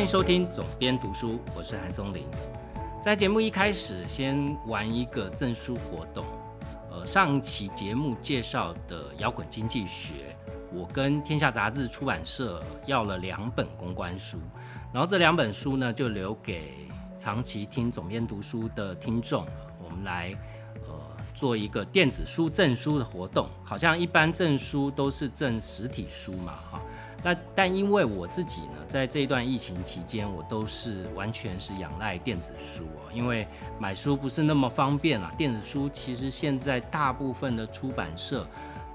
欢迎收听总编读书，我是韩松林。在节目一开始，先玩一个证书活动。呃，上期节目介绍的摇滚经济学，我跟天下杂志出版社要了两本公关书，然后这两本书呢，就留给长期听总编读书的听众，我们来呃做一个电子书证书的活动。好像一般证书都是证实体书嘛，哈。那但因为我自己呢，在这一段疫情期间，我都是完全是仰赖电子书哦，因为买书不是那么方便啦。电子书其实现在大部分的出版社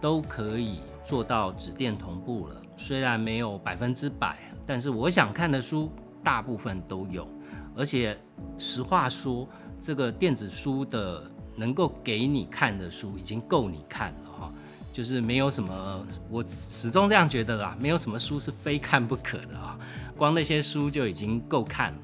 都可以做到纸电同步了，虽然没有百分之百，但是我想看的书大部分都有。而且实话说，这个电子书的能够给你看的书已经够你看了。就是没有什么，我始终这样觉得啦，没有什么书是非看不可的啊，光那些书就已经够看了。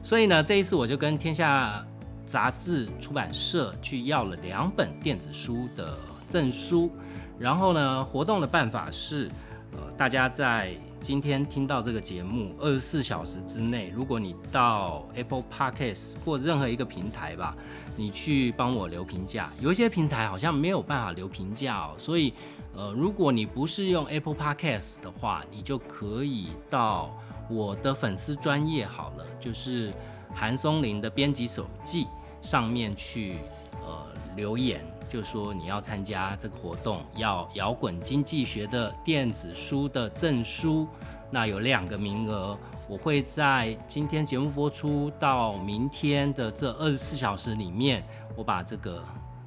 所以呢，这一次我就跟天下杂志出版社去要了两本电子书的证书，然后呢，活动的办法是，呃，大家在今天听到这个节目二十四小时之内，如果你到 Apple Podcast 或任何一个平台吧。你去帮我留评价，有一些平台好像没有办法留评价哦，所以，呃，如果你不是用 Apple Podcast 的话，你就可以到我的粉丝专业好了，就是韩松林的编辑手记上面去，呃，留言，就说你要参加这个活动，要摇滚经济学的电子书的证书，那有两个名额。我会在今天节目播出到明天的这二十四小时里面，我把这个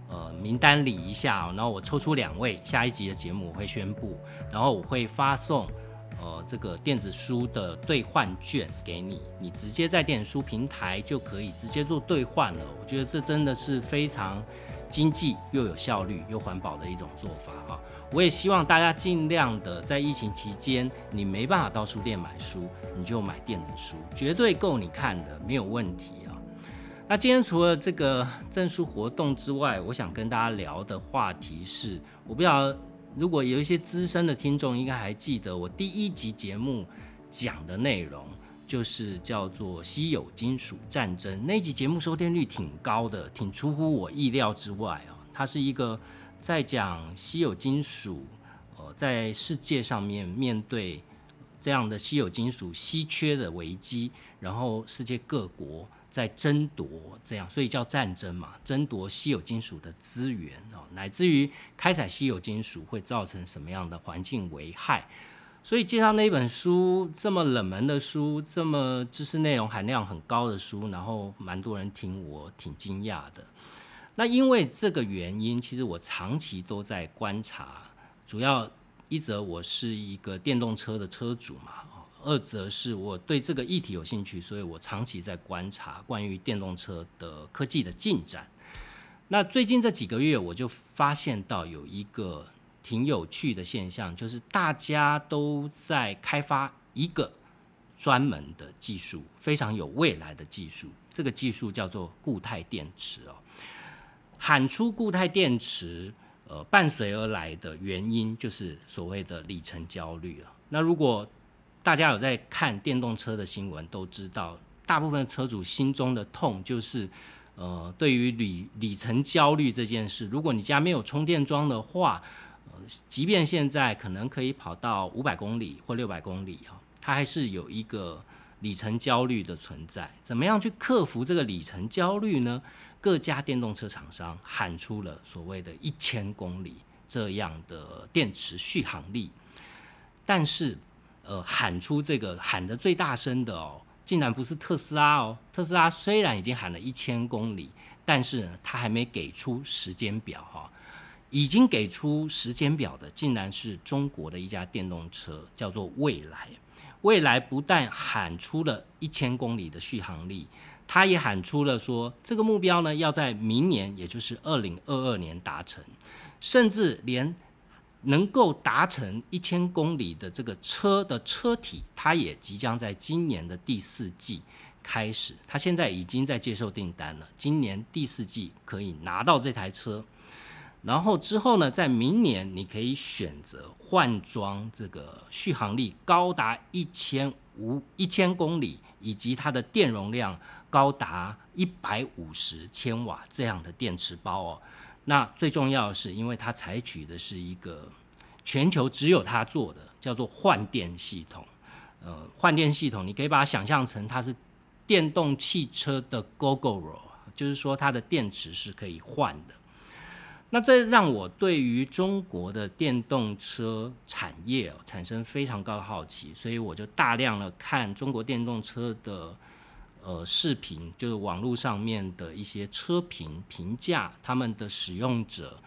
呃名单理一下，然后我抽出两位，下一集的节目我会宣布，然后我会发送呃这个电子书的兑换券给你，你直接在电子书平台就可以直接做兑换了。我觉得这真的是非常经济又有效率又环保的一种做法哈。我也希望大家尽量的在疫情期间，你没办法到书店买书，你就买电子书，绝对够你看的，没有问题啊。那今天除了这个证书活动之外，我想跟大家聊的话题是，我不知道如果有一些资深的听众应该还记得我第一集节目讲的内容，就是叫做稀有金属战争那一集节目收听率挺高的，挺出乎我意料之外啊，它是一个。在讲稀有金属，呃，在世界上面面对这样的稀有金属稀缺的危机，然后世界各国在争夺这样，所以叫战争嘛，争夺稀有金属的资源哦，乃至于开采稀有金属会造成什么样的环境危害，所以介绍那本书这么冷门的书，这么知识内容含量很高的书，然后蛮多人听，我挺惊讶的。那因为这个原因，其实我长期都在观察，主要一则我是一个电动车的车主嘛，二则是我对这个议题有兴趣，所以我长期在观察关于电动车的科技的进展。那最近这几个月，我就发现到有一个挺有趣的现象，就是大家都在开发一个专门的技术，非常有未来的技术，这个技术叫做固态电池哦。喊出固态电池，呃，伴随而来的原因就是所谓的里程焦虑了。那如果大家有在看电动车的新闻，都知道大部分车主心中的痛就是，呃，对于里里程焦虑这件事。如果你家没有充电桩的话，呃，即便现在可能可以跑到五百公里或六百公里啊，它还是有一个里程焦虑的存在。怎么样去克服这个里程焦虑呢？各家电动车厂商喊出了所谓的一千公里这样的电池续航力，但是，呃，喊出这个喊的最大声的哦，竟然不是特斯拉哦。特斯拉虽然已经喊了一千公里，但是它还没给出时间表哈。已经给出时间表的，竟然是中国的一家电动车，叫做蔚来。蔚来不但喊出了一千公里的续航力。他也喊出了说，这个目标呢要在明年，也就是二零二二年达成，甚至连能够达成一千公里的这个车的车体，它也即将在今年的第四季开始。他现在已经在接受订单了，今年第四季可以拿到这台车，然后之后呢，在明年你可以选择换装这个续航力高达一千五一千公里，以及它的电容量高达一百五十千瓦这样的电池包哦。那最重要的是，因为它采取的是一个全球只有它做的，叫做换电系统。呃，换电系统你可以把它想象成它是电动汽车的 GoGoRo，就是说它的电池是可以换的。那这让我对于中国的电动车产业产生非常高的好奇，所以我就大量的看中国电动车的呃视频，就是网络上面的一些车评评价，他们的使用者，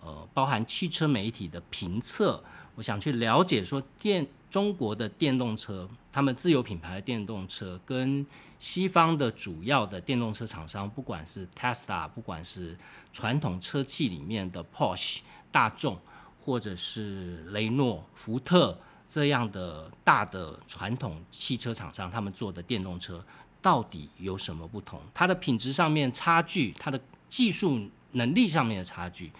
呃，包含汽车媒体的评测，我想去了解说电中国的电动车，他们自有品牌的电动车跟。西方的主要的电动车厂商，不管是 Tesla，不管是传统车企里面的 Porsche、大众，或者是雷诺、福特这样的大的传统汽车厂商，他们做的电动车到底有什么不同？它的品质上面差距，它的技术能力上面的差距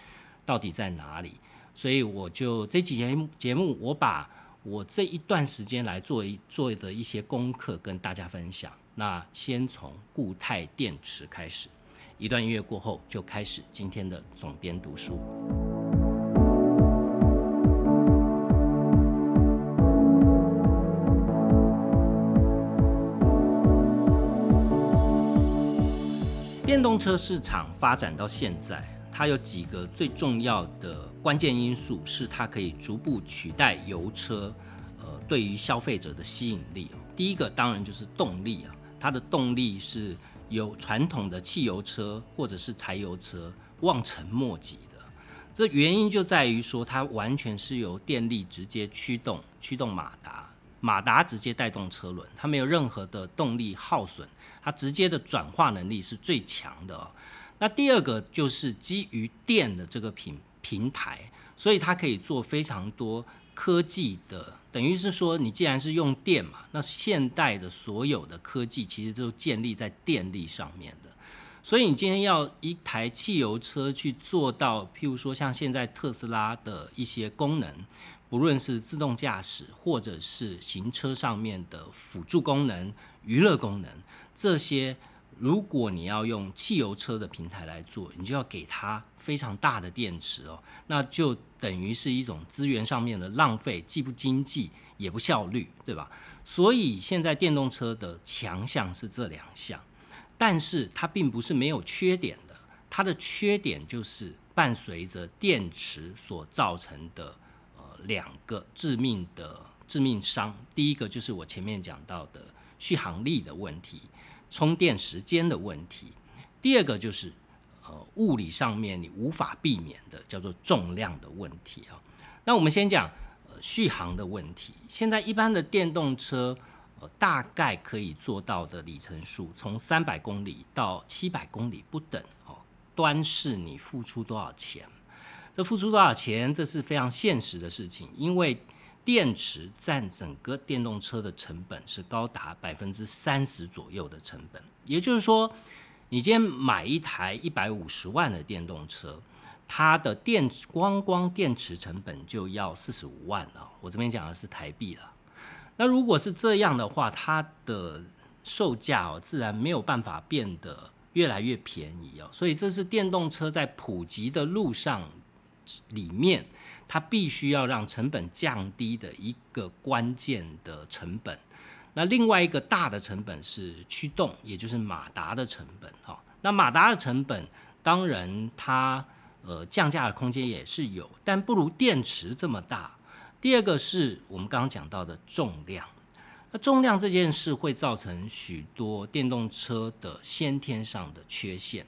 到底在哪里？所以我就这几节节目，我把我这一段时间来做一做的一些功课跟大家分享。那先从固态电池开始，一段音乐过后就开始今天的总编读书。电动车市场发展到现在，它有几个最重要的关键因素，是它可以逐步取代油车，呃，对于消费者的吸引力第一个当然就是动力啊。它的动力是由传统的汽油车或者是柴油车望尘莫及的，这原因就在于说它完全是由电力直接驱动，驱动马达，马达直接带动车轮，它没有任何的动力耗损，它直接的转化能力是最强的哦。那第二个就是基于电的这个品平台，所以它可以做非常多。科技的等于是说，你既然是用电嘛，那现代的所有的科技其实都建立在电力上面的。所以你今天要一台汽油车去做到，譬如说像现在特斯拉的一些功能，不论是自动驾驶或者是行车上面的辅助功能、娱乐功能这些。如果你要用汽油车的平台来做，你就要给它非常大的电池哦，那就等于是一种资源上面的浪费，既不经济也不效率，对吧？所以现在电动车的强项是这两项，但是它并不是没有缺点的，它的缺点就是伴随着电池所造成的呃两个致命的致命伤，第一个就是我前面讲到的续航力的问题。充电时间的问题，第二个就是呃物理上面你无法避免的叫做重量的问题啊。那我们先讲呃续航的问题。现在一般的电动车呃大概可以做到的里程数，从三百公里到七百公里不等哦。端视你付出多少钱，这付出多少钱，这是非常现实的事情，因为。电池占整个电动车的成本是高达百分之三十左右的成本，也就是说，你今天买一台一百五十万的电动车，它的电池光光电池成本就要四十五万了。我这边讲的是台币了。那如果是这样的话，它的售价哦，自然没有办法变得越来越便宜哦。所以这是电动车在普及的路上里面。它必须要让成本降低的一个关键的成本。那另外一个大的成本是驱动，也就是马达的成本。哈，那马达的成本当然它呃降价的空间也是有，但不如电池这么大。第二个是我们刚刚讲到的重量。那重量这件事会造成许多电动车的先天上的缺陷，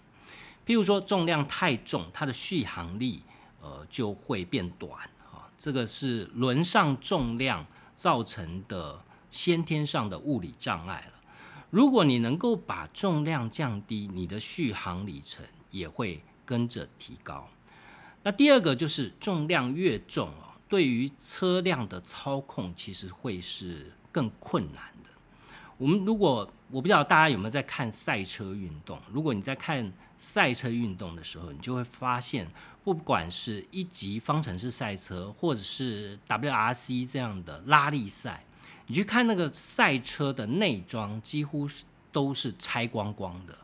譬如说重量太重，它的续航力。呃，就会变短啊，这个是轮上重量造成的先天上的物理障碍了。如果你能够把重量降低，你的续航里程也会跟着提高。那第二个就是重量越重哦，对于车辆的操控其实会是更困难的。我们如果我不知道大家有没有在看赛车运动，如果你在看赛车运动的时候，你就会发现。不管是一级方程式赛车，或者是 WRC 这样的拉力赛，你去看那个赛车的内装，几乎都是拆光光的。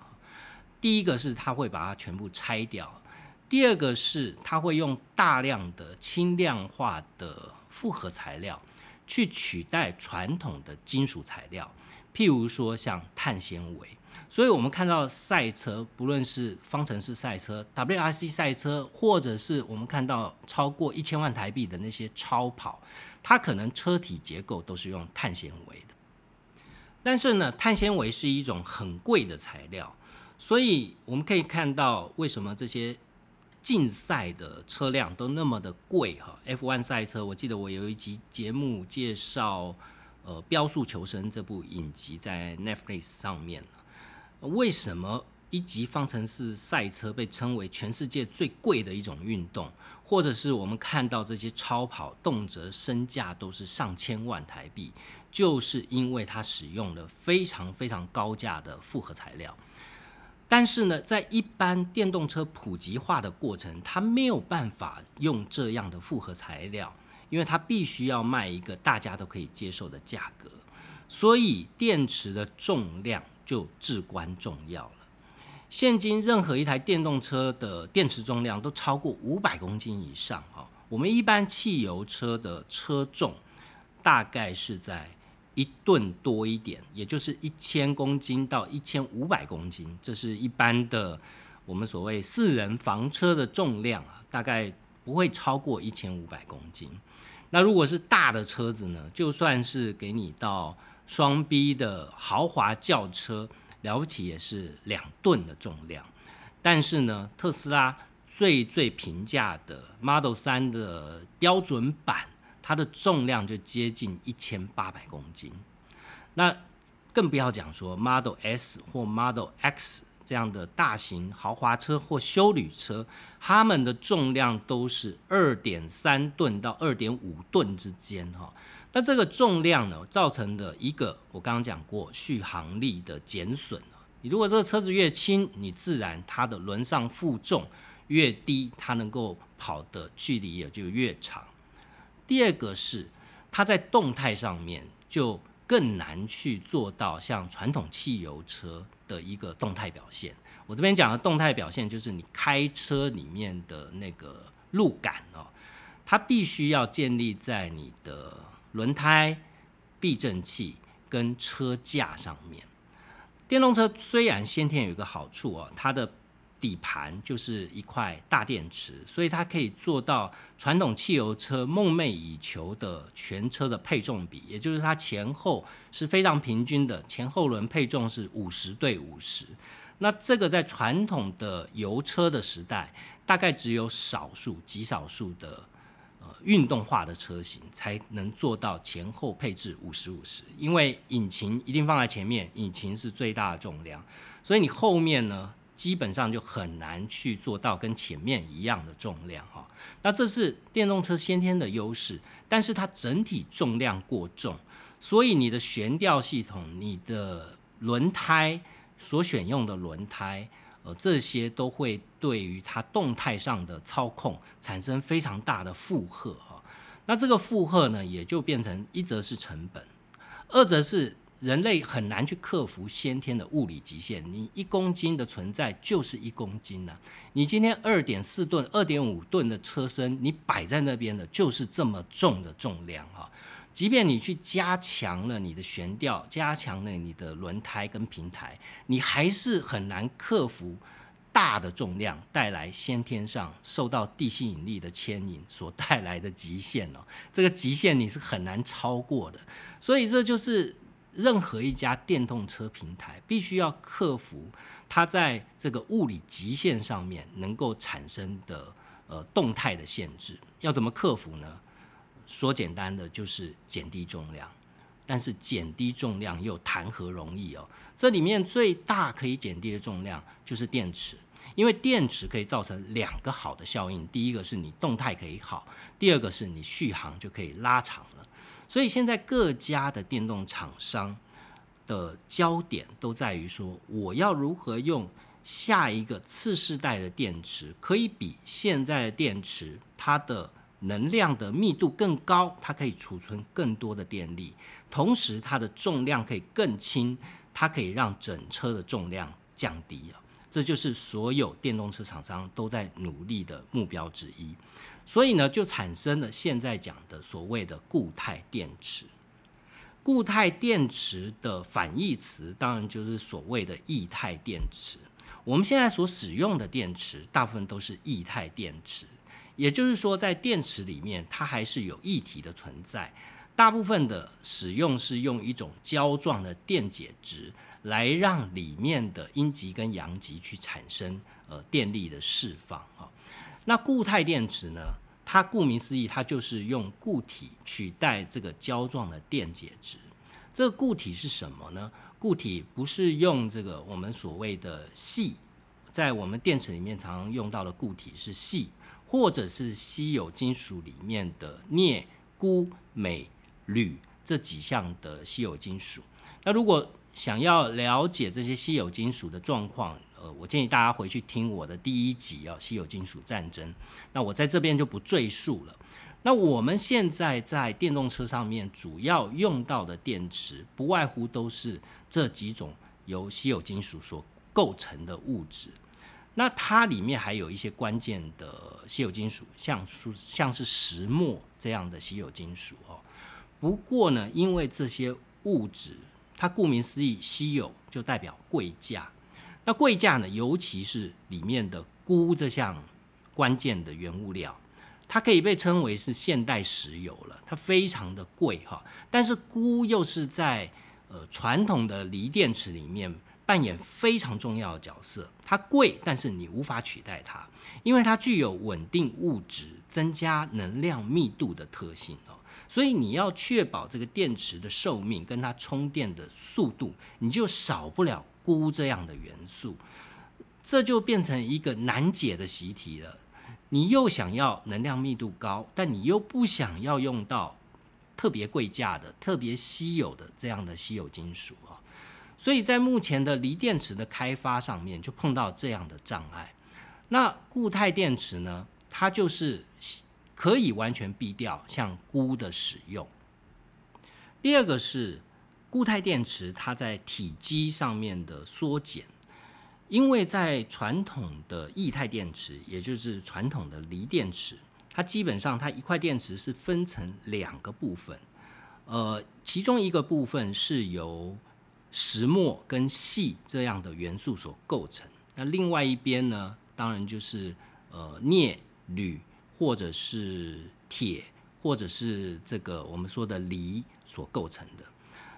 第一个是它会把它全部拆掉，第二个是它会用大量的轻量化的复合材料去取代传统的金属材料，譬如说像碳纤维。所以，我们看到赛车，不论是方程式赛车、WRC 赛车，或者是我们看到超过一千万台币的那些超跑，它可能车体结构都是用碳纤维的。但是呢，碳纤维是一种很贵的材料，所以我们可以看到为什么这些竞赛的车辆都那么的贵哈。F1 赛车，我记得我有一集节目介绍，呃，《标速求生》这部影集在 Netflix 上面。为什么一级方程式赛车被称为全世界最贵的一种运动？或者是我们看到这些超跑，动辄身价都是上千万台币，就是因为它使用了非常非常高价的复合材料。但是呢，在一般电动车普及化的过程，它没有办法用这样的复合材料，因为它必须要卖一个大家都可以接受的价格，所以电池的重量。就至关重要了。现今任何一台电动车的电池重量都超过五百公斤以上哈。我们一般汽油车的车重大概是在一吨多一点，也就是一千公斤到一千五百公斤，这是一般的我们所谓四人房车的重量啊，大概不会超过一千五百公斤。那如果是大的车子呢，就算是给你到。双 B 的豪华轿车了不起也是两吨的重量，但是呢，特斯拉最最平价的 Model 3的标准版，它的重量就接近一千八百公斤。那更不要讲说 Model S 或 Model X 这样的大型豪华车或休旅车，它们的重量都是二点三吨到二点五吨之间，哈。那这个重量呢，造成的一个，我刚刚讲过，续航力的减损你如果这个车子越轻，你自然它的轮上负重越低，它能够跑的距离也就越长。第二个是，它在动态上面就更难去做到像传统汽油车的一个动态表现。我这边讲的动态表现，就是你开车里面的那个路感哦，它必须要建立在你的。轮胎、避震器跟车架上面，电动车虽然先天有一个好处哦，它的底盘就是一块大电池，所以它可以做到传统汽油车梦寐以求的全车的配重比，也就是它前后是非常平均的，前后轮配重是五十对五十。那这个在传统的油车的时代，大概只有少数极少数的。运动化的车型才能做到前后配置五十五十，因为引擎一定放在前面，引擎是最大的重量，所以你后面呢基本上就很难去做到跟前面一样的重量哈。那这是电动车先天的优势，但是它整体重量过重，所以你的悬吊系统、你的轮胎所选用的轮胎。呃，这些都会对于它动态上的操控产生非常大的负荷哈。那这个负荷呢，也就变成一则是成本，二则是人类很难去克服先天的物理极限。你一公斤的存在就是一公斤呐，你今天二点四吨、二点五吨的车身，你摆在那边的就是这么重的重量哈。即便你去加强了你的悬吊，加强了你的轮胎跟平台，你还是很难克服大的重量带来先天上受到地心引力的牵引所带来的极限哦。这个极限你是很难超过的，所以这就是任何一家电动车平台必须要克服它在这个物理极限上面能够产生的呃动态的限制。要怎么克服呢？说简单的就是减低重量，但是减低重量又谈何容易哦？这里面最大可以减低的重量就是电池，因为电池可以造成两个好的效应：第一个是你动态可以好，第二个是你续航就可以拉长了。所以现在各家的电动厂商的焦点都在于说，我要如何用下一个次世代的电池，可以比现在的电池它的。能量的密度更高，它可以储存更多的电力，同时它的重量可以更轻，它可以让整车的重量降低啊。这就是所有电动车厂商都在努力的目标之一。所以呢，就产生了现在讲的所谓的固态电池。固态电池的反义词，当然就是所谓的液态电池。我们现在所使用的电池，大部分都是液态电池，也就是说，在电池里面，它还是有液体的存在。大部分的使用是用一种胶状的电解质，来让里面的阴极跟阳极去产生呃电力的释放啊。那固态电池呢？它顾名思义，它就是用固体取代这个胶状的电解质。这个固体是什么呢？固体不是用这个我们所谓的锡，在我们电池里面常用到的固体是锡，或者是稀有金属里面的镍、钴、镁、铝这几项的稀有金属。那如果想要了解这些稀有金属的状况，呃，我建议大家回去听我的第一集啊，稀有金属战争。那我在这边就不赘述了。那我们现在在电动车上面主要用到的电池，不外乎都是这几种由稀有金属所构成的物质。那它里面还有一些关键的稀有金属，像像是石墨这样的稀有金属哦。不过呢，因为这些物质。它顾名思义，稀有就代表贵价。那贵价呢，尤其是里面的钴这项关键的原物料，它可以被称为是现代石油了。它非常的贵哈，但是钴又是在呃传统的锂电池里面扮演非常重要的角色。它贵，但是你无法取代它，因为它具有稳定物质、增加能量密度的特性哦。所以你要确保这个电池的寿命跟它充电的速度，你就少不了钴这样的元素，这就变成一个难解的习题了。你又想要能量密度高，但你又不想要用到特别贵价的、特别稀有的这样的稀有金属。所以在目前的锂电池的开发上面，就碰到这样的障碍。那固态电池呢？它就是。可以完全避掉像钴的使用。第二个是固态电池，它在体积上面的缩减，因为在传统的液态电池，也就是传统的锂电池，它基本上它一块电池是分成两个部分，呃，其中一个部分是由石墨跟锡这样的元素所构成，那另外一边呢，当然就是呃镍、铝。或者是铁，或者是这个我们说的锂所构成的，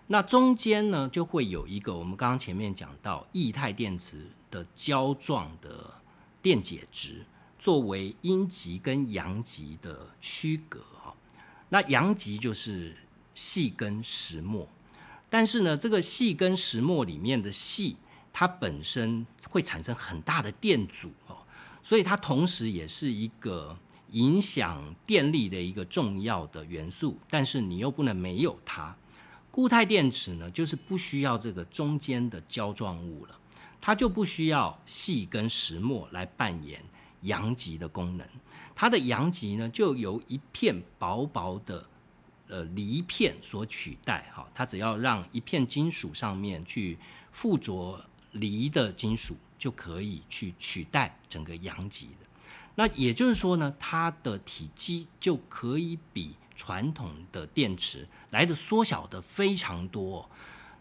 那中间呢就会有一个我们刚刚前面讲到液态电池的胶状的电解质，作为阴极跟阳极的区隔啊。那阳极就是细跟石墨，但是呢，这个细跟石墨里面的细，它本身会产生很大的电阻哦，所以它同时也是一个。影响电力的一个重要的元素，但是你又不能没有它。固态电池呢，就是不需要这个中间的胶状物了，它就不需要细跟石墨来扮演阳极的功能。它的阳极呢，就由一片薄薄的呃锂片所取代。哈，它只要让一片金属上面去附着锂的金属，就可以去取代整个阳极的。那也就是说呢，它的体积就可以比传统的电池来的缩小的非常多。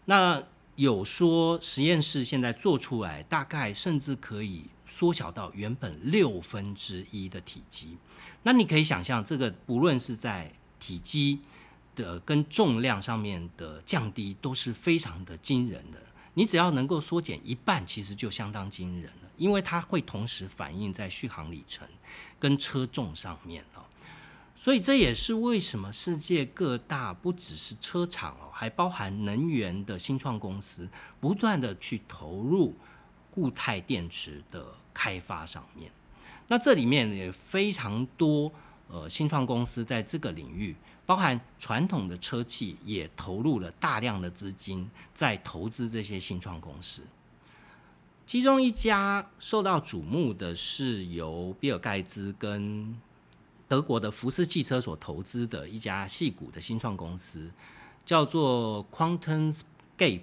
那有说实验室现在做出来，大概甚至可以缩小到原本六分之一的体积。那你可以想象，这个不论是在体积的跟重量上面的降低，都是非常的惊人的。你只要能够缩减一半，其实就相当惊人了，因为它会同时反映在续航里程跟车重上面哦。所以这也是为什么世界各大不只是车厂哦，还包含能源的新创公司，不断的去投入固态电池的开发上面。那这里面也非常多呃新创公司在这个领域。包含传统的车企也投入了大量的资金在投资这些新创公司，其中一家受到瞩目的是由比尔盖茨跟德国的福斯汽车所投资的一家细股的新创公司，叫做 QuantumScape。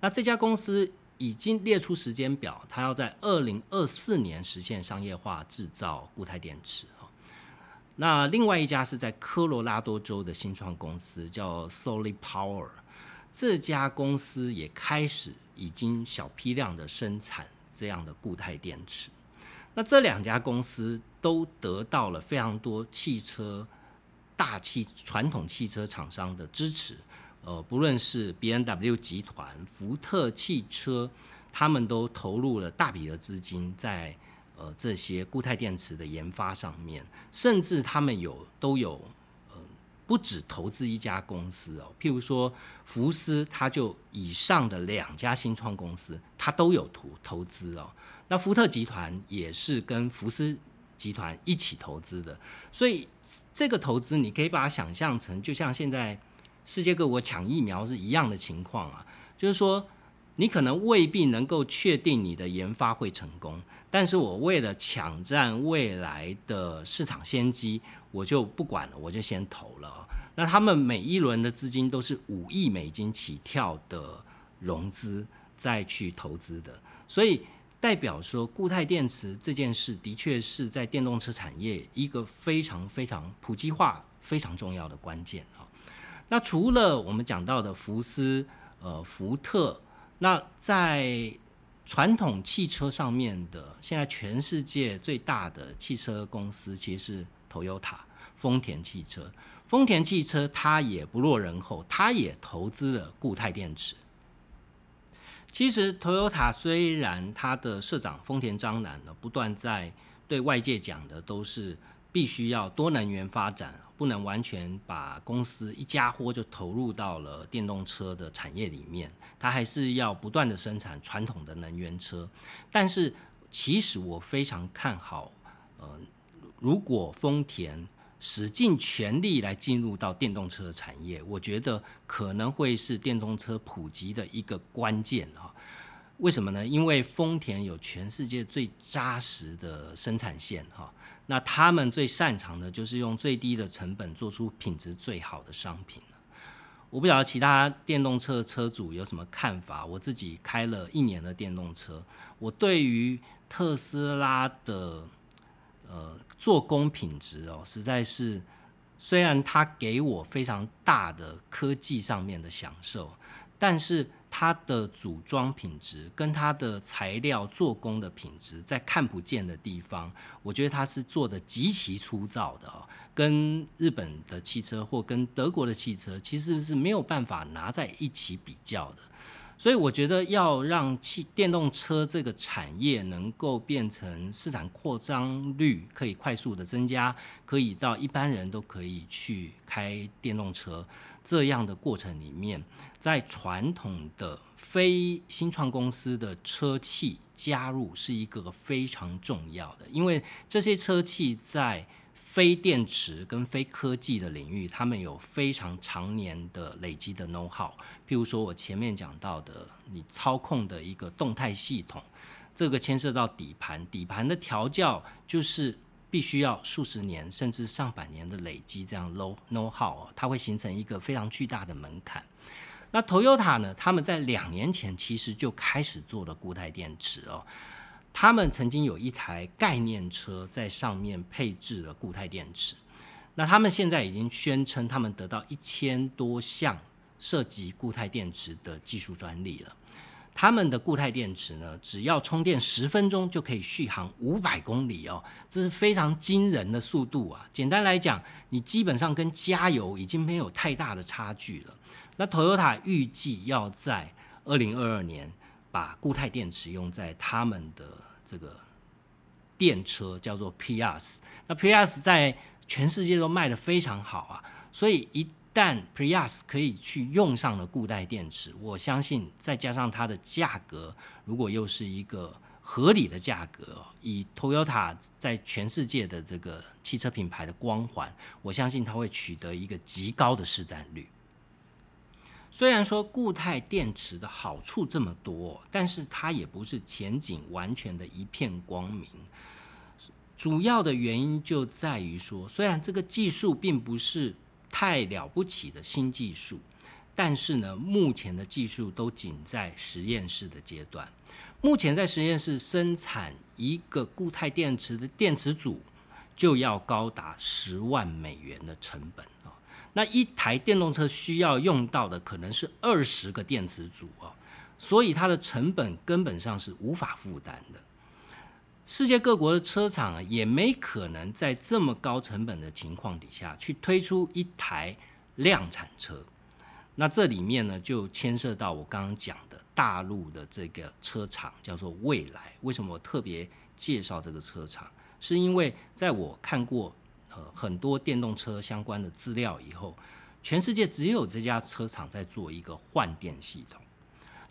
那这家公司已经列出时间表，它要在二零二四年实现商业化制造固态电池。那另外一家是在科罗拉多州的新创公司，叫 Solid Power。这家公司也开始已经小批量的生产这样的固态电池。那这两家公司都得到了非常多汽车大汽传统汽车厂商的支持。呃，不论是 B N W 集团、福特汽车，他们都投入了大笔的资金在。呃，这些固态电池的研发上面，甚至他们有都有呃，不止投资一家公司哦。譬如说福斯，它就以上的两家新创公司，它都有投投资哦。那福特集团也是跟福斯集团一起投资的，所以这个投资你可以把它想象成，就像现在世界各国抢疫苗是一样的情况啊，就是说。你可能未必能够确定你的研发会成功，但是我为了抢占未来的市场先机，我就不管了，我就先投了。那他们每一轮的资金都是五亿美金起跳的融资再去投资的，所以代表说固态电池这件事的确是在电动车产业一个非常非常普及化、非常重要的关键啊。那除了我们讲到的福斯、呃福特。那在传统汽车上面的，现在全世界最大的汽车公司其实是 Toyota 丰田汽车。丰田汽车它也不落人后，它也投资了固态电池。其实 Toyota 虽然它的社长丰田章男呢，不断在对外界讲的都是必须要多能源发展。不能完全把公司一家伙就投入到了电动车的产业里面，它还是要不断的生产传统的能源车。但是，其实我非常看好，呃，如果丰田使尽全力来进入到电动车产业，我觉得可能会是电动车普及的一个关键啊。为什么呢？因为丰田有全世界最扎实的生产线哈。那他们最擅长的就是用最低的成本做出品质最好的商品我不晓得其他电动车车主有什么看法。我自己开了一年的电动车，我对于特斯拉的呃做工品质哦，实在是虽然它给我非常大的科技上面的享受，但是。它的组装品质跟它的材料做工的品质，在看不见的地方，我觉得它是做的极其粗糙的哦，跟日本的汽车或跟德国的汽车其实是没有办法拿在一起比较的。所以我觉得要让汽电动车这个产业能够变成市场扩张率可以快速的增加，可以到一般人都可以去开电动车。这样的过程里面，在传统的非新创公司的车企加入是一个非常重要的，因为这些车企在非电池跟非科技的领域，他们有非常常年的累积的 know how。譬如说我前面讲到的，你操控的一个动态系统，这个牵涉到底盘，底盘的调教就是。必须要数十年甚至上百年的累积，这样 low know how 它会形成一个非常巨大的门槛。那 Toyota 呢？他们在两年前其实就开始做了固态电池哦。他们曾经有一台概念车在上面配置了固态电池。那他们现在已经宣称他们得到一千多项涉及固态电池的技术专利了。他们的固态电池呢，只要充电十分钟就可以续航五百公里哦，这是非常惊人的速度啊！简单来讲，你基本上跟加油已经没有太大的差距了。那 Toyota 预计要在二零二二年把固态电池用在他们的这个电车，叫做 Prius。那 Prius 在全世界都卖的非常好啊，所以一。旦 Prius 可以去用上了固态电池，我相信再加上它的价格，如果又是一个合理的价格，以 Toyota 在全世界的这个汽车品牌的光环，我相信它会取得一个极高的市占率。虽然说固态电池的好处这么多，但是它也不是前景完全的一片光明。主要的原因就在于说，虽然这个技术并不是太了不起的新技术，但是呢，目前的技术都仅在实验室的阶段。目前在实验室生产一个固态电池的电池组，就要高达十万美元的成本啊。那一台电动车需要用到的可能是二十个电池组哦，所以它的成本根本上是无法负担的。世界各国的车厂啊，也没可能在这么高成本的情况底下去推出一台量产车。那这里面呢，就牵涉到我刚刚讲的大陆的这个车厂，叫做蔚来。为什么我特别介绍这个车厂？是因为在我看过呃很多电动车相关的资料以后，全世界只有这家车厂在做一个换电系统。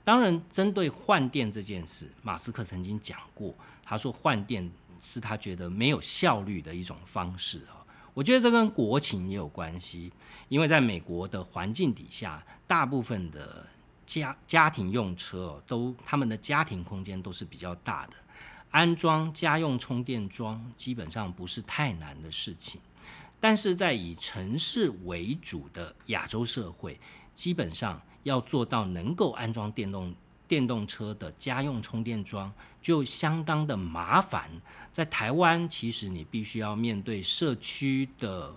当然，针对换电这件事，马斯克曾经讲过，他说换电是他觉得没有效率的一种方式啊。我觉得这跟国情也有关系，因为在美国的环境底下，大部分的家家庭用车都他们的家庭空间都是比较大的，安装家用充电桩基本上不是太难的事情。但是在以城市为主的亚洲社会，基本上。要做到能够安装电动电动车的家用充电桩，就相当的麻烦。在台湾，其实你必须要面对社区的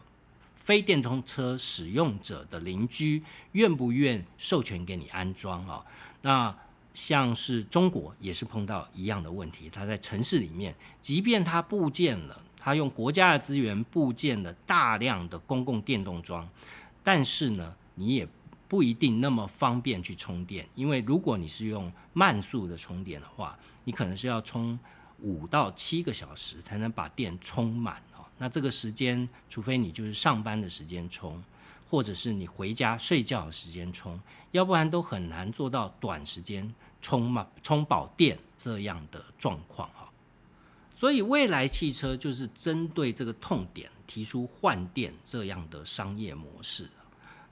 非电动车使用者的邻居，愿不愿授权给你安装啊？那像是中国也是碰到一样的问题，它在城市里面，即便它部建了，它用国家的资源部建了大量的公共电动桩，但是呢，你也。不一定那么方便去充电，因为如果你是用慢速的充电的话，你可能是要充五到七个小时才能把电充满哦。那这个时间，除非你就是上班的时间充，或者是你回家睡觉的时间充，要不然都很难做到短时间充满充饱电这样的状况哈。所以未来汽车就是针对这个痛点提出换电这样的商业模式。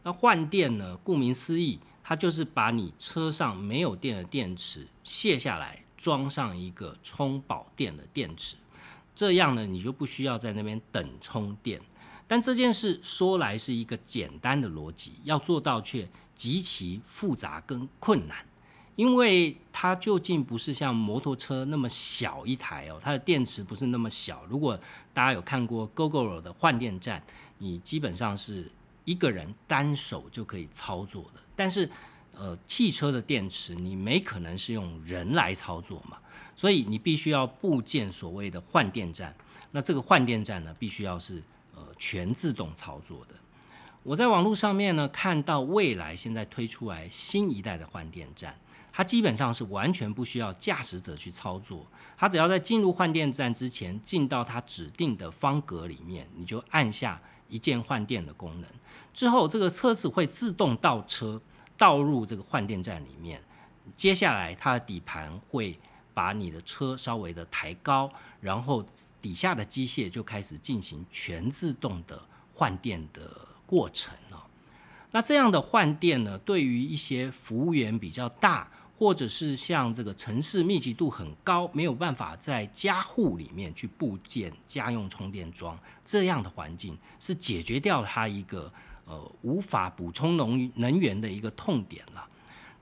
那换电呢？顾名思义，它就是把你车上没有电的电池卸下来，装上一个充饱电的电池，这样呢，你就不需要在那边等充电。但这件事说来是一个简单的逻辑，要做到却极其复杂跟困难，因为它究竟不是像摩托车那么小一台哦，它的电池不是那么小。如果大家有看过 GoGo 的换电站，你基本上是。一个人单手就可以操作的，但是，呃，汽车的电池你没可能是用人来操作嘛，所以你必须要部件所谓的换电站。那这个换电站呢，必须要是全自动操作的。我在网络上面呢看到，未来现在推出来新一代的换电站，它基本上是完全不需要驾驶者去操作，它只要在进入换电站之前，进到它指定的方格里面，你就按下一键换电的功能。之后，这个车子会自动倒车，倒入这个换电站里面。接下来，它的底盘会把你的车稍微的抬高，然后底下的机械就开始进行全自动的换电的过程了。那这样的换电呢，对于一些服务员比较大。或者是像这个城市密集度很高，没有办法在家户里面去部建家用充电桩这样的环境，是解决掉它一个呃无法补充能能源的一个痛点了。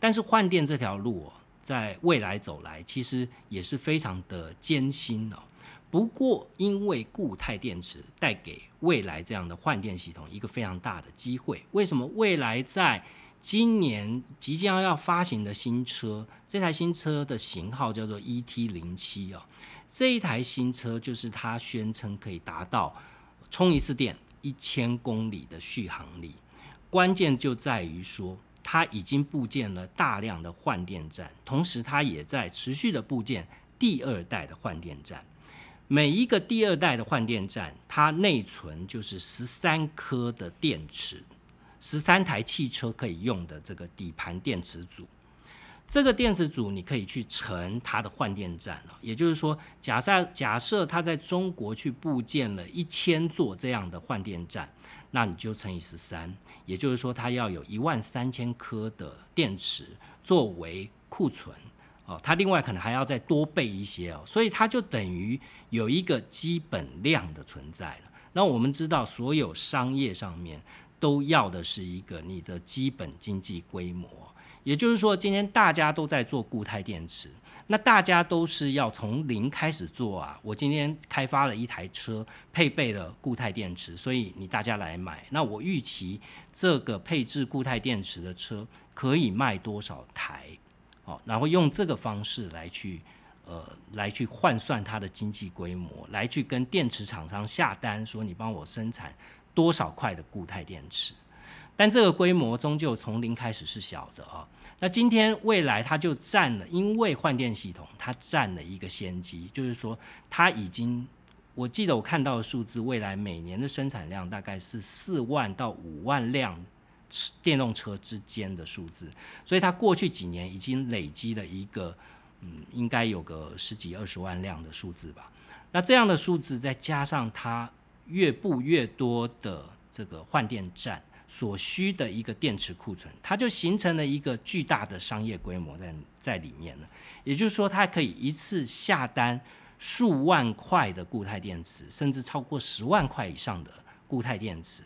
但是换电这条路哦，在未来走来，其实也是非常的艰辛哦。不过因为固态电池带给未来这样的换电系统一个非常大的机会，为什么未来在？今年即将要发行的新车，这台新车的型号叫做 ET 零七啊。这一台新车就是它宣称可以达到充一次电一千公里的续航力。关键就在于说，它已经部建了大量的换电站，同时它也在持续的部建第二代的换电站。每一个第二代的换电站，它内存就是十三颗的电池。十三台汽车可以用的这个底盘电池组，这个电池组你可以去乘它的换电站了。也就是说，假设假设它在中国去部建了一千座这样的换电站，那你就乘以十三，也就是说它要有一万三千颗的电池作为库存哦，它另外可能还要再多备一些哦，所以它就等于有一个基本量的存在了。那我们知道，所有商业上面都要的是一个你的基本经济规模，也就是说，今天大家都在做固态电池，那大家都是要从零开始做啊。我今天开发了一台车，配备了固态电池，所以你大家来买，那我预期这个配置固态电池的车可以卖多少台？哦，然后用这个方式来去，呃，来去换算它的经济规模，来去跟电池厂商下单，说你帮我生产多少块的固态电池。但这个规模终究从零开始是小的啊。那今天未来它就占了，因为换电系统它占了一个先机，就是说它已经，我记得我看到的数字，未来每年的生产量大概是四万到五万辆。电动车之间的数字，所以它过去几年已经累积了一个，嗯，应该有个十几二十万辆的数字吧。那这样的数字再加上它越布越多的这个换电站所需的一个电池库存，它就形成了一个巨大的商业规模在在里面了。也就是说，它可以一次下单数万块的固态电池，甚至超过十万块以上的固态电池，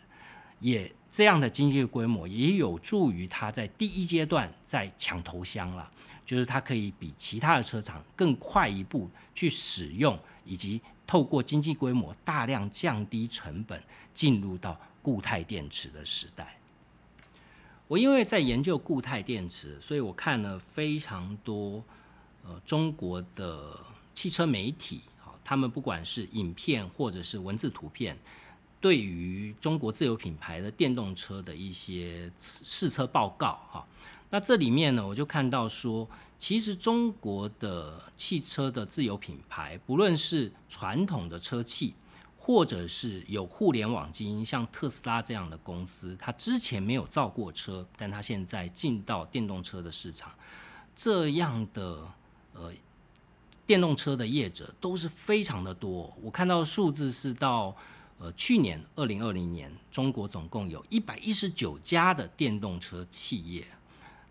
也。这样的经济规模也有助于它在第一阶段在抢头香了，就是它可以比其他的车厂更快一步去使用，以及透过经济规模大量降低成本，进入到固态电池的时代。我因为在研究固态电池，所以我看了非常多呃中国的汽车媒体，好，他们不管是影片或者是文字图片。对于中国自有品牌的电动车的一些试车报告，哈，那这里面呢，我就看到说，其实中国的汽车的自有品牌，不论是传统的车企，或者是有互联网基因，像特斯拉这样的公司，它之前没有造过车，但它现在进到电动车的市场，这样的呃电动车的业者都是非常的多。我看到数字是到。呃，去年二零二零年，中国总共有一百一十九家的电动车企业。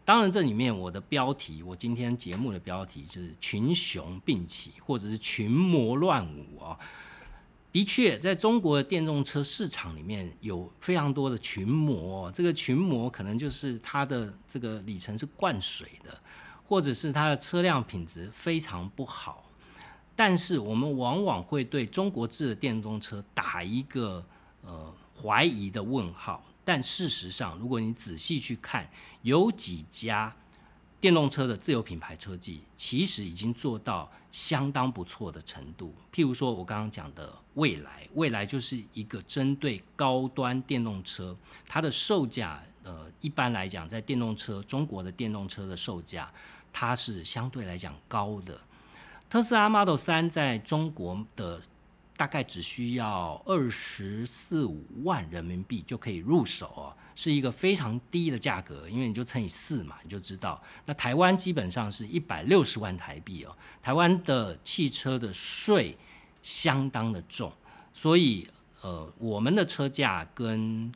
当然，这里面我的标题，我今天节目的标题就是“群雄并起”或者是“群魔乱舞”啊。的确，在中国的电动车市场里面有非常多的群魔，这个群魔可能就是它的这个里程是灌水的，或者是它的车辆品质非常不好。但是我们往往会对中国制的电动车打一个呃怀疑的问号。但事实上，如果你仔细去看，有几家电动车的自有品牌车技，其实已经做到相当不错的程度。譬如说，我刚刚讲的蔚来，蔚来就是一个针对高端电动车，它的售价呃一般来讲，在电动车中国的电动车的售价，它是相对来讲高的。特斯拉 Model 三在中国的大概只需要二十四五万人民币就可以入手哦，是一个非常低的价格，因为你就乘以四嘛，你就知道。那台湾基本上是一百六十万台币哦，台湾的汽车的税相当的重，所以呃，我们的车价跟。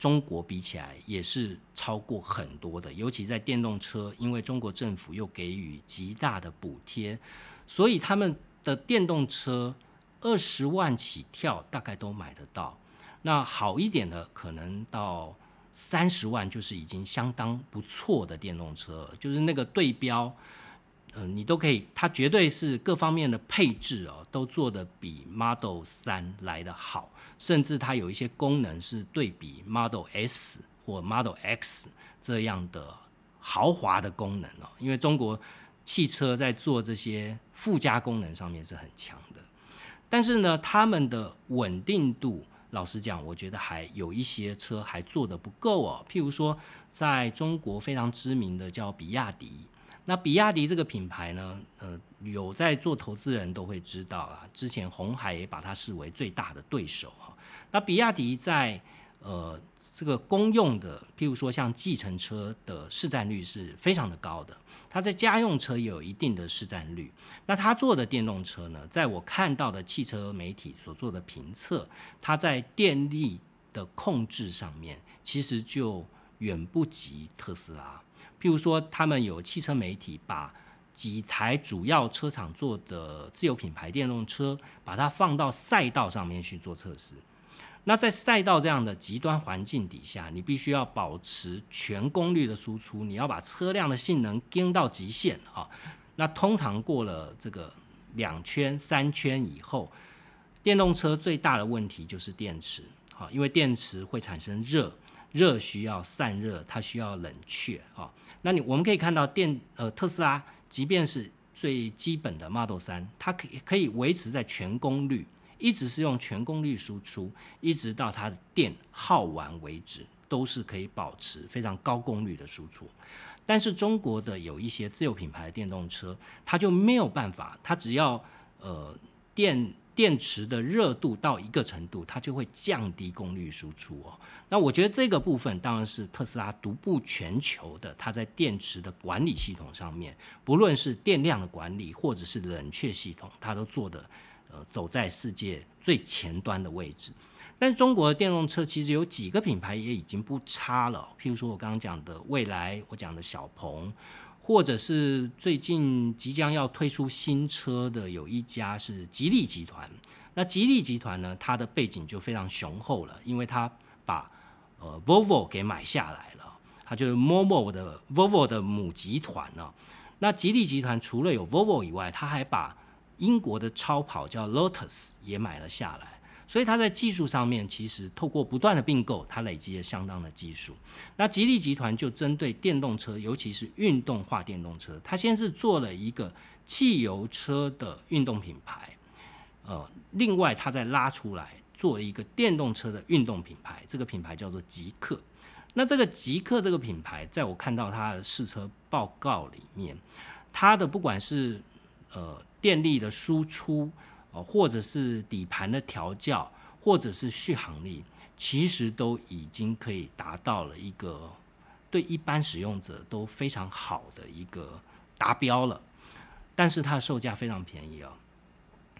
中国比起来也是超过很多的，尤其在电动车，因为中国政府又给予极大的补贴，所以他们的电动车二十万起跳大概都买得到。那好一点的，可能到三十万就是已经相当不错的电动车，就是那个对标。嗯，你都可以，它绝对是各方面的配置哦，都做的比 Model 三来的好，甚至它有一些功能是对比 Model S 或 Model X 这样的豪华的功能哦。因为中国汽车在做这些附加功能上面是很强的，但是呢，他们的稳定度，老实讲，我觉得还有一些车还做的不够哦。譬如说，在中国非常知名的叫比亚迪。那比亚迪这个品牌呢，呃，有在做投资人都会知道啊。之前红海也把它视为最大的对手哈。那比亚迪在呃这个公用的，譬如说像计程车的市占率是非常的高的，它在家用车也有一定的市占率。那它做的电动车呢，在我看到的汽车媒体所做的评测，它在电力的控制上面，其实就远不及特斯拉。譬如说，他们有汽车媒体把几台主要车厂做的自有品牌电动车，把它放到赛道上面去做测试。那在赛道这样的极端环境底下，你必须要保持全功率的输出，你要把车辆的性能跟到极限啊。那通常过了这个两圈、三圈以后，电动车最大的问题就是电池，好，因为电池会产生热，热需要散热，它需要冷却啊。那你我们可以看到电呃特斯拉，即便是最基本的 Model 三，它可以可以维持在全功率。一直是用全功率输出，一直到它的电耗完为止，都是可以保持非常高功率的输出。但是中国的有一些自有品牌的电动车，它就没有办法，它只要呃电电池的热度到一个程度，它就会降低功率输出哦。那我觉得这个部分当然是特斯拉独步全球的，它在电池的管理系统上面，不论是电量的管理或者是冷却系统，它都做的。呃，走在世界最前端的位置，但是中国的电动车其实有几个品牌也已经不差了。譬如说我刚刚讲的蔚来，我讲的小鹏，或者是最近即将要推出新车的有一家是吉利集团。那吉利集团呢，它的背景就非常雄厚了，因为它把呃 Volvo 给买下来了，它就是 Volvo 的 Volvo 的母集团呢。那吉利集团除了有 Volvo 以外，它还把英国的超跑叫 Lotus 也买了下来，所以它在技术上面其实透过不断的并购，它累积了相当的技术。那吉利集团就针对电动车，尤其是运动化电动车，它先是做了一个汽油车的运动品牌，呃，另外它再拉出来做一个电动车的运动品牌，这个品牌叫做极客。那这个极客这个品牌，在我看到它的试车报告里面，它的不管是呃。电力的输出，哦，或者是底盘的调教，或者是续航力，其实都已经可以达到了一个对一般使用者都非常好的一个达标了。但是它的售价非常便宜啊，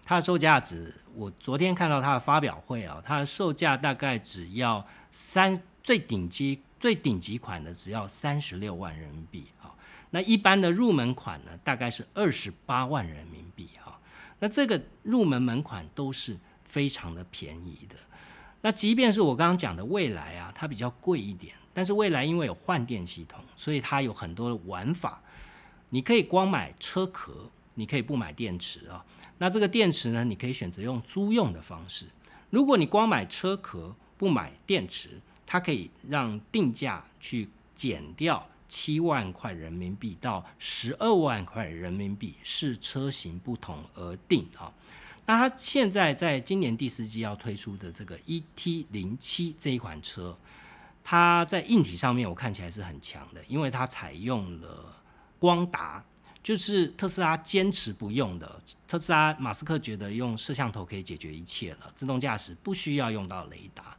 它的售价值，我昨天看到它的发表会啊，它的售价大概只要三最顶级最顶级款的只要三十六万人民币啊。那一般的入门款呢，大概是二十八万人民币哈。那这个入门门款都是非常的便宜的。那即便是我刚刚讲的未来啊，它比较贵一点，但是未来因为有换电系统，所以它有很多的玩法。你可以光买车壳，你可以不买电池啊。那这个电池呢，你可以选择用租用的方式。如果你光买车壳不买电池，它可以让定价去减掉。七万块人民币到十二万块人民币，视车型不同而定啊。那它现在在今年第四季要推出的这个 ET 零七这一款车，它在硬体上面我看起来是很强的，因为它采用了光达，就是特斯拉坚持不用的。特斯拉马斯克觉得用摄像头可以解决一切了，自动驾驶不需要用到雷达。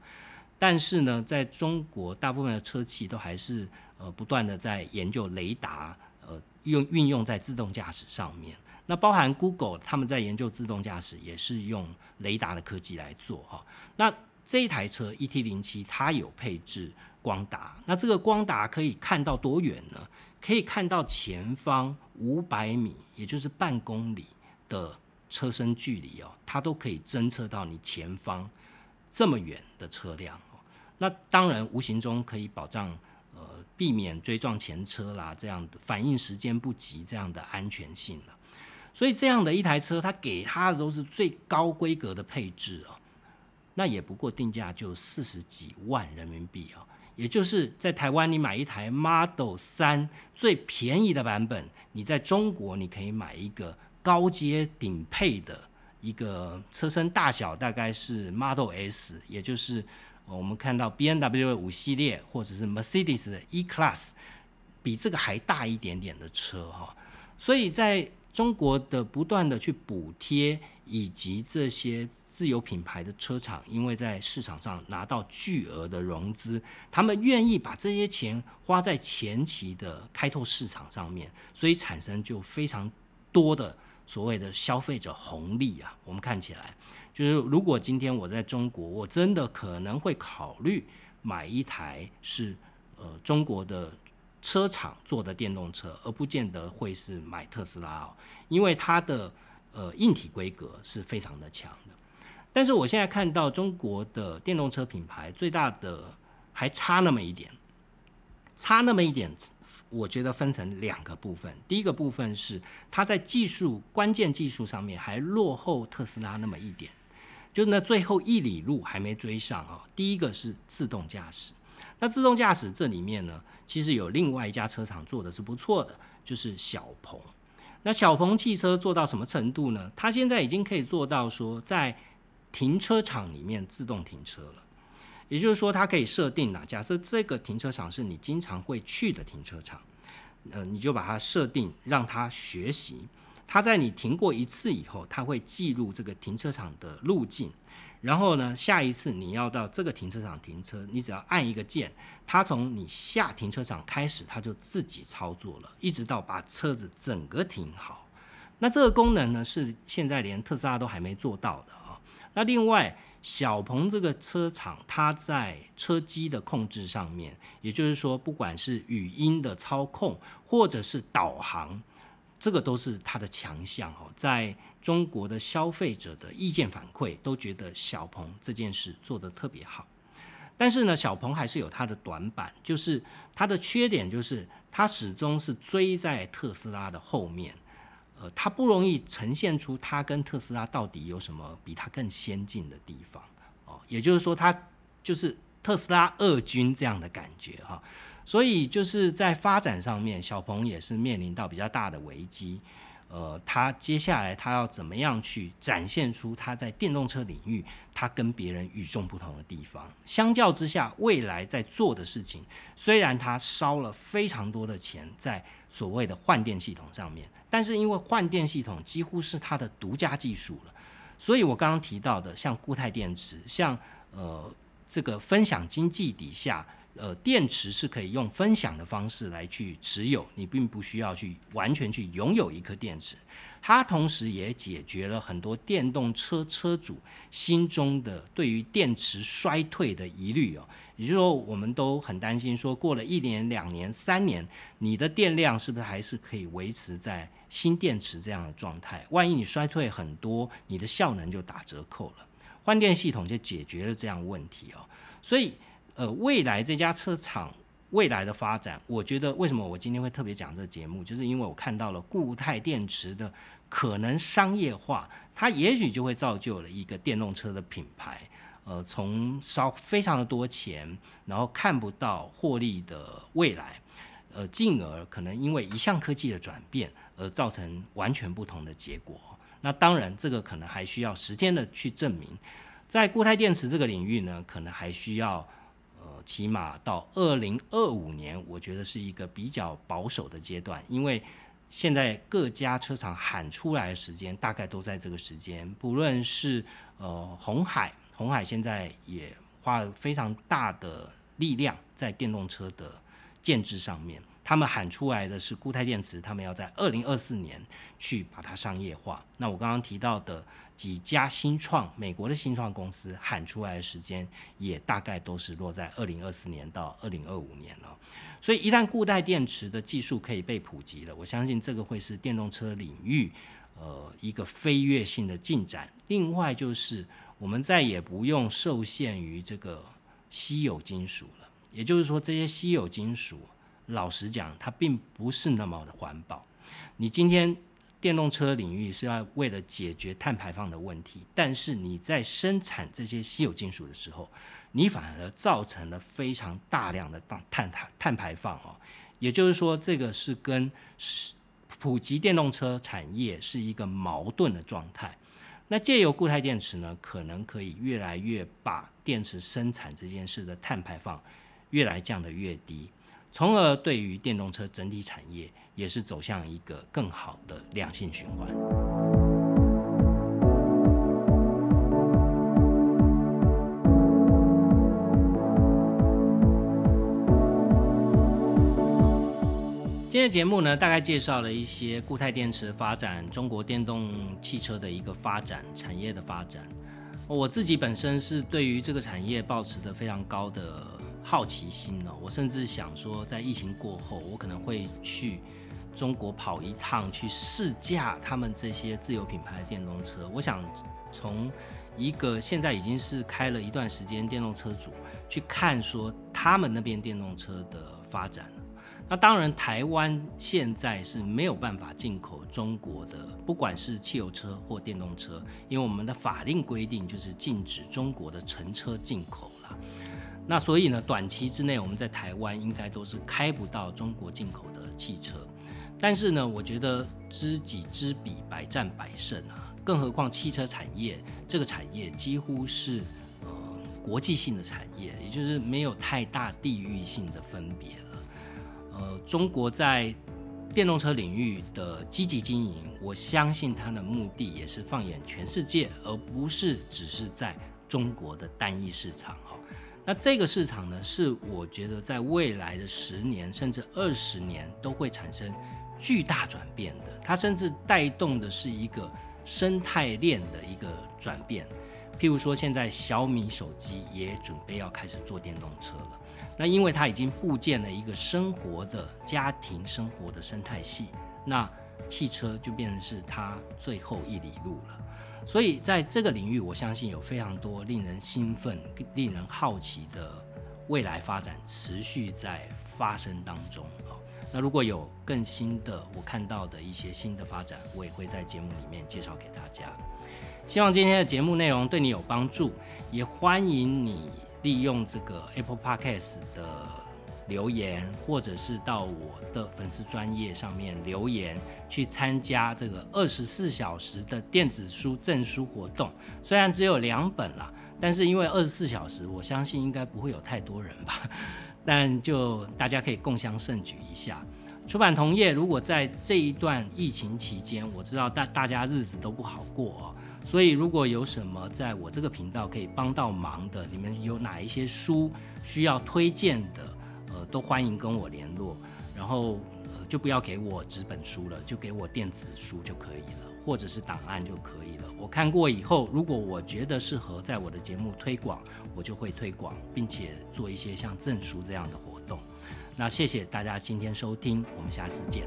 但是呢，在中国大部分的车企都还是。呃，不断的在研究雷达，呃，用运用在自动驾驶上面。那包含 Google，他们在研究自动驾驶，也是用雷达的科技来做哈。那这一台车 ET 零七，它有配置光达。那这个光达可以看到多远呢？可以看到前方五百米，也就是半公里的车身距离哦，它都可以侦测到你前方这么远的车辆哦。那当然，无形中可以保障。呃避免追撞前车啦，这样的反应时间不及，这样的安全性了。所以这样的一台车，它给它的都是最高规格的配置哦。那也不过定价就四十几万人民币啊，也就是在台湾你买一台 Model 三最便宜的版本，你在中国你可以买一个高阶顶配的一个车身大小大概是 Model S，也就是。我们看到 B N W 五系列或者是 Mercedes 的 E Class，比这个还大一点点的车哈，所以在中国的不断的去补贴，以及这些自有品牌的车厂，因为在市场上拿到巨额的融资，他们愿意把这些钱花在前期的开拓市场上面，所以产生就非常多的所谓的消费者红利啊，我们看起来。就是如果今天我在中国，我真的可能会考虑买一台是呃中国的车厂做的电动车，而不见得会是买特斯拉哦，因为它的呃硬体规格是非常的强的。但是我现在看到中国的电动车品牌最大的还差那么一点，差那么一点，我觉得分成两个部分。第一个部分是它在技术关键技术上面还落后特斯拉那么一点，就那最后一里路还没追上啊。第一个是自动驾驶。那自动驾驶这里面呢，其实有另外一家车厂做的是不错的，就是小鹏。那小鹏汽车做到什么程度呢？它现在已经可以做到说，在停车场里面自动停车了。也就是说，它可以设定啊，假设这个停车场是你经常会去的停车场，呃，你就把它设定让它学习。它在你停过一次以后，它会记录这个停车场的路径。然后呢，下一次你要到这个停车场停车，你只要按一个键，它从你下停车场开始，它就自己操作了，一直到把车子整个停好。那这个功能呢，是现在连特斯拉都还没做到的啊。那另外，小鹏这个车厂，它在车机的控制上面，也就是说，不管是语音的操控，或者是导航。这个都是它的强项哦，在中国的消费者的意见反馈都觉得小鹏这件事做得特别好，但是呢，小鹏还是有它的短板，就是它的缺点就是它始终是追在特斯拉的后面，呃，它不容易呈现出它跟特斯拉到底有什么比它更先进的地方哦，也就是说，它就是特斯拉二军这样的感觉哈。所以就是在发展上面，小鹏也是面临到比较大的危机。呃，他接下来他要怎么样去展现出他在电动车领域他跟别人与众不同的地方？相较之下，未来在做的事情，虽然他烧了非常多的钱在所谓的换电系统上面，但是因为换电系统几乎是他的独家技术了，所以我刚刚提到的像固态电池，像呃这个分享经济底下。呃，电池是可以用分享的方式来去持有，你并不需要去完全去拥有一颗电池。它同时也解决了很多电动车车主心中的对于电池衰退的疑虑哦。也就是说，我们都很担心，说过了一年、两年、三年，你的电量是不是还是可以维持在新电池这样的状态？万一你衰退很多，你的效能就打折扣了。换电系统就解决了这样问题哦，所以。呃，未来这家车厂未来的发展，我觉得为什么我今天会特别讲这个节目，就是因为我看到了固态电池的可能商业化，它也许就会造就了一个电动车的品牌。呃，从烧非常的多钱，然后看不到获利的未来，呃，进而可能因为一项科技的转变而造成完全不同的结果。那当然，这个可能还需要时间的去证明。在固态电池这个领域呢，可能还需要呃。起码到二零二五年，我觉得是一个比较保守的阶段，因为现在各家车厂喊出来的时间大概都在这个时间。不论是呃红海，红海现在也花了非常大的力量在电动车的建制上面，他们喊出来的是固态电池，他们要在二零二四年去把它商业化。那我刚刚提到的。几家新创美国的新创公司喊出来的时间，也大概都是落在二零二四年到二零二五年了。所以一旦固态电池的技术可以被普及了，我相信这个会是电动车领域呃一个飞跃性的进展。另外就是我们再也不用受限于这个稀有金属了，也就是说这些稀有金属，老实讲它并不是那么的环保。你今天。电动车领域是要为了解决碳排放的问题，但是你在生产这些稀有金属的时候，你反而造成了非常大量的碳碳碳排放哦。也就是说，这个是跟普及电动车产业是一个矛盾的状态。那借由固态电池呢，可能可以越来越把电池生产这件事的碳排放越来降得越低，从而对于电动车整体产业。也是走向一个更好的良性循环。今天的节目呢，大概介绍了一些固态电池发展、中国电动汽车的一个发展、产业的发展。我自己本身是对于这个产业保持着非常高的好奇心呢，我甚至想说，在疫情过后，我可能会去中国跑一趟，去试驾他们这些自有品牌的电动车。我想从一个现在已经是开了一段时间电动车主去看说他们那边电动车的发展。那当然，台湾现在是没有办法进口中国的，不管是汽油车或电动车，因为我们的法令规定就是禁止中国的乘车进口了。那所以呢，短期之内我们在台湾应该都是开不到中国进口的汽车。但是呢，我觉得知己知彼，百战百胜啊。更何况汽车产业这个产业几乎是呃国际性的产业，也就是没有太大地域性的分别了。呃，中国在电动车领域的积极经营，我相信它的目的也是放眼全世界，而不是只是在中国的单一市场哦。那这个市场呢，是我觉得在未来的十年甚至二十年都会产生巨大转变的。它甚至带动的是一个生态链的一个转变。譬如说，现在小米手机也准备要开始做电动车了。那因为它已经构建了一个生活的家庭生活的生态系，那汽车就变成是它最后一里路了。所以在这个领域，我相信有非常多令人兴奋、令人好奇的未来发展持续在发生当中啊。那如果有更新的我看到的一些新的发展，我也会在节目里面介绍给大家。希望今天的节目内容对你有帮助，也欢迎你。利用这个 Apple Podcast 的留言，或者是到我的粉丝专业上面留言，去参加这个二十四小时的电子书证书活动。虽然只有两本啦，但是因为二十四小时，我相信应该不会有太多人吧。但就大家可以共襄盛举一下。出版同业如果在这一段疫情期间，我知道大大家日子都不好过哦。所以，如果有什么在我这个频道可以帮到忙的，你们有哪一些书需要推荐的，都欢迎跟我联络。然后，呃，就不要给我纸本书了，就给我电子书就可以了，或者是档案就可以了。我看过以后，如果我觉得适合在我的节目推广，我就会推广，并且做一些像证书这样的活动。那谢谢大家今天收听，我们下次见。